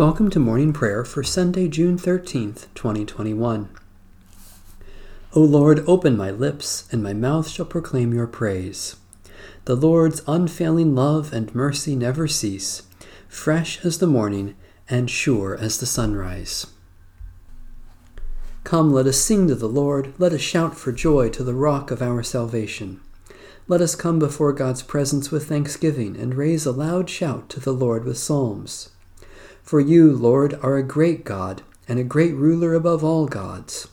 Welcome to morning prayer for Sunday, June 13th, 2021. O Lord, open my lips, and my mouth shall proclaim your praise. The Lord's unfailing love and mercy never cease, fresh as the morning and sure as the sunrise. Come, let us sing to the Lord, let us shout for joy to the rock of our salvation. Let us come before God's presence with thanksgiving and raise a loud shout to the Lord with psalms. For you, Lord, are a great God, and a great ruler above all gods.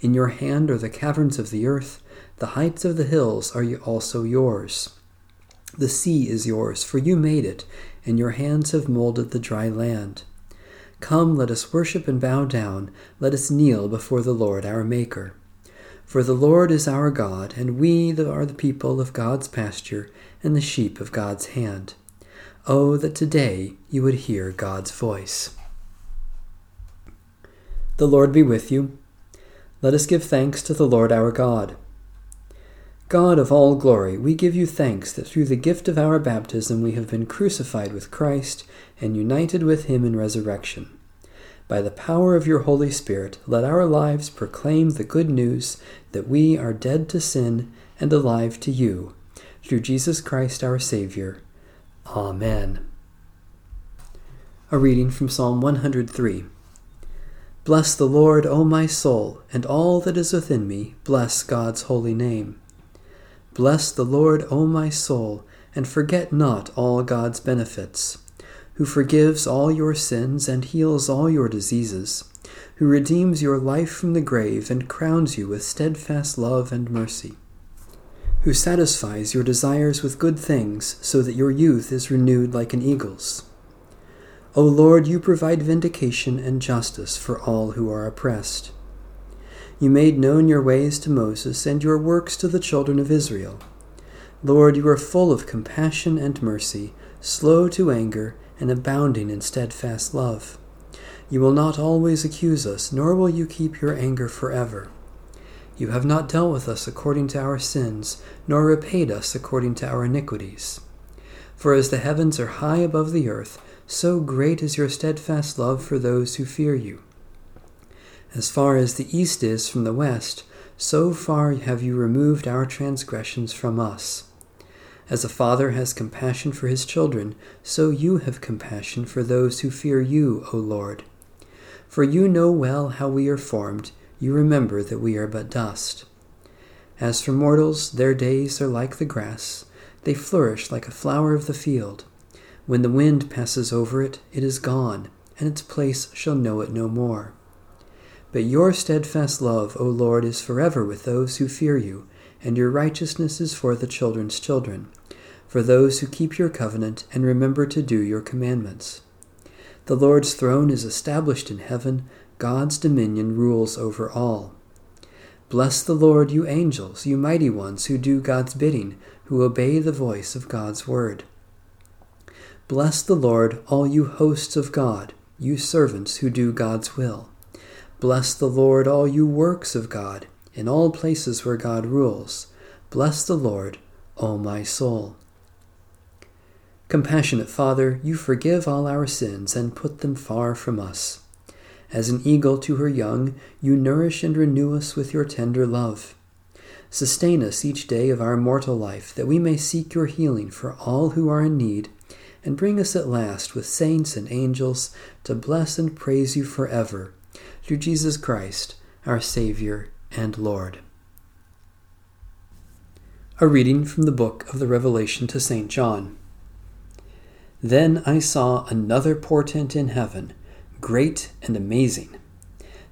In your hand are the caverns of the earth, the heights of the hills are also yours. The sea is yours, for you made it, and your hands have molded the dry land. Come, let us worship and bow down, let us kneel before the Lord our Maker. For the Lord is our God, and we are the people of God's pasture and the sheep of God's hand. Oh, that today you would hear God's voice. The Lord be with you. Let us give thanks to the Lord our God. God of all glory, we give you thanks that through the gift of our baptism we have been crucified with Christ and united with him in resurrection. By the power of your Holy Spirit, let our lives proclaim the good news that we are dead to sin and alive to you, through Jesus Christ our Savior. Amen. A reading from Psalm 103. Bless the Lord, O my soul, and all that is within me, bless God's holy name. Bless the Lord, O my soul, and forget not all God's benefits, who forgives all your sins and heals all your diseases, who redeems your life from the grave and crowns you with steadfast love and mercy who satisfies your desires with good things, so that your youth is renewed like an eagle's. O Lord, you provide vindication and justice for all who are oppressed. You made known your ways to Moses and your works to the children of Israel. Lord, you are full of compassion and mercy, slow to anger, and abounding in steadfast love. You will not always accuse us, nor will you keep your anger forever. You have not dealt with us according to our sins, nor repaid us according to our iniquities. For as the heavens are high above the earth, so great is your steadfast love for those who fear you. As far as the east is from the west, so far have you removed our transgressions from us. As a father has compassion for his children, so you have compassion for those who fear you, O Lord. For you know well how we are formed you remember that we are but dust. As for mortals, their days are like the grass, they flourish like a flower of the field. When the wind passes over it, it is gone, and its place shall know it no more. But your steadfast love, O Lord, is forever with those who fear you, and your righteousness is for the children's children, for those who keep your covenant and remember to do your commandments. The Lord's throne is established in heaven, God's dominion rules over all. Bless the Lord, you angels, you mighty ones who do God's bidding, who obey the voice of God's word. Bless the Lord, all you hosts of God, you servants who do God's will. Bless the Lord, all you works of God, in all places where God rules. Bless the Lord, O my soul. Compassionate Father, you forgive all our sins and put them far from us. As an eagle to her young, you nourish and renew us with your tender love. Sustain us each day of our mortal life, that we may seek your healing for all who are in need, and bring us at last with saints and angels to bless and praise you forever, through Jesus Christ, our Savior and Lord. A reading from the book of the Revelation to St. John. Then I saw another portent in heaven great and amazing.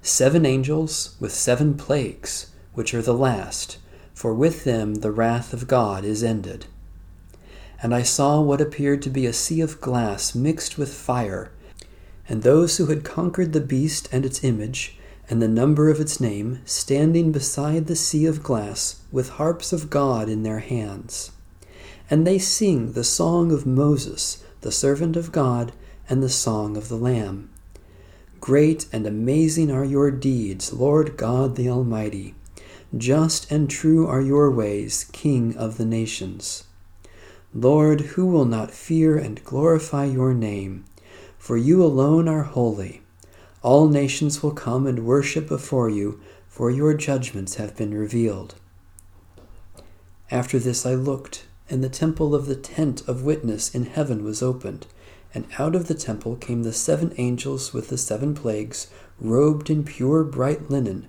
Seven angels with seven plagues, which are the last, for with them the wrath of God is ended. And I saw what appeared to be a sea of glass mixed with fire, and those who had conquered the beast and its image, and the number of its name, standing beside the sea of glass with harps of God in their hands. And they sing the song of Moses, the servant of God, and the song of the Lamb. Great and amazing are your deeds, Lord God the Almighty. Just and true are your ways, King of the nations. Lord, who will not fear and glorify your name? for you alone are holy. All nations will come and worship before you, for your judgments have been revealed. After this I looked, and the temple of the tent of witness in heaven was opened, and out of the temple came the seven angels with the seven plagues, robed in pure bright linen,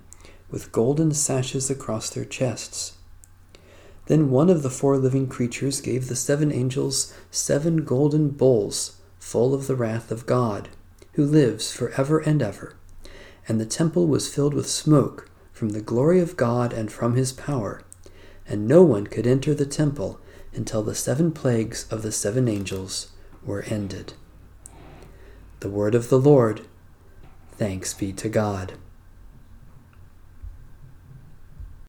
with golden sashes across their chests. Then one of the four living creatures gave the seven angels seven golden bowls full of the wrath of God, who lives for ever and ever. And the temple was filled with smoke from the glory of God and from his power, and no one could enter the temple until the seven plagues of the seven angels were ended. The word of the Lord. Thanks be to God.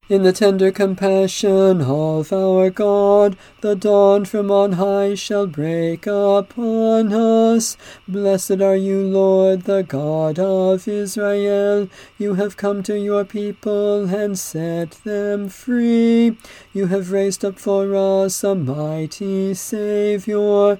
In the tender compassion of our God, the dawn from on high shall break upon us. Blessed are you, Lord, the God of Israel. You have come to your people and set them free. You have raised up for us a mighty Saviour,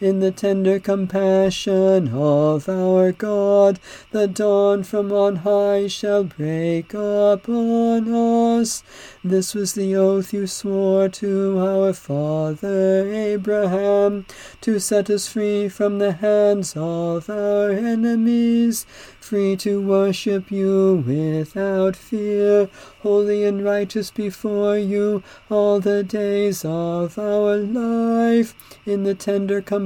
in the tender compassion of our God, the dawn from on high shall break upon us. This was the oath you swore to our father Abraham, to set us free from the hands of our enemies, free to worship you without fear, holy and righteous before you all the days of our life. In the tender compassion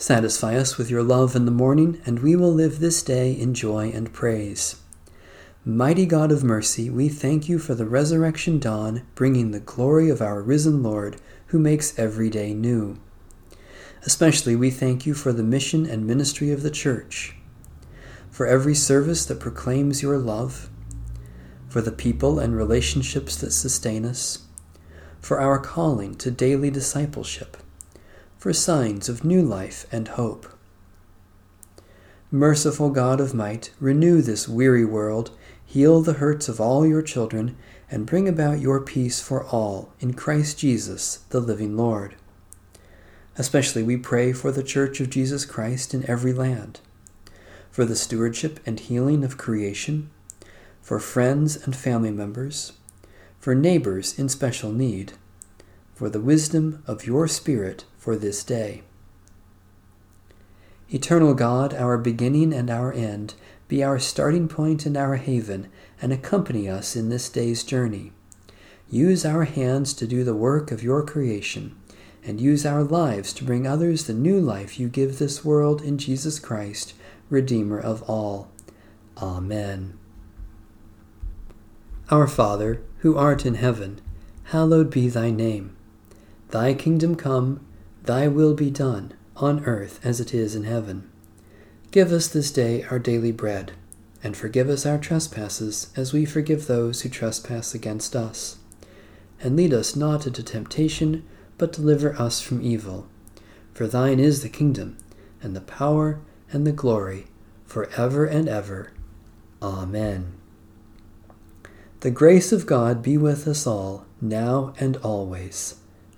Satisfy us with your love in the morning, and we will live this day in joy and praise. Mighty God of mercy, we thank you for the resurrection dawn, bringing the glory of our risen Lord, who makes every day new. Especially we thank you for the mission and ministry of the Church, for every service that proclaims your love, for the people and relationships that sustain us, for our calling to daily discipleship for signs of new life and hope. Merciful God of might, renew this weary world, heal the hurts of all your children, and bring about your peace for all in Christ Jesus, the living Lord. Especially we pray for the Church of Jesus Christ in every land, for the stewardship and healing of creation, for friends and family members, for neighbors in special need, for the wisdom of your Spirit for this day. Eternal God, our beginning and our end, be our starting point and our haven, and accompany us in this day's journey. Use our hands to do the work of your creation, and use our lives to bring others the new life you give this world in Jesus Christ, Redeemer of all. Amen. Our Father, who art in heaven, hallowed be thy name. Thy kingdom come Thy will be done, on earth as it is in heaven. Give us this day our daily bread, and forgive us our trespasses as we forgive those who trespass against us. And lead us not into temptation, but deliver us from evil. For thine is the kingdom, and the power, and the glory, for ever and ever. Amen. The grace of God be with us all, now and always.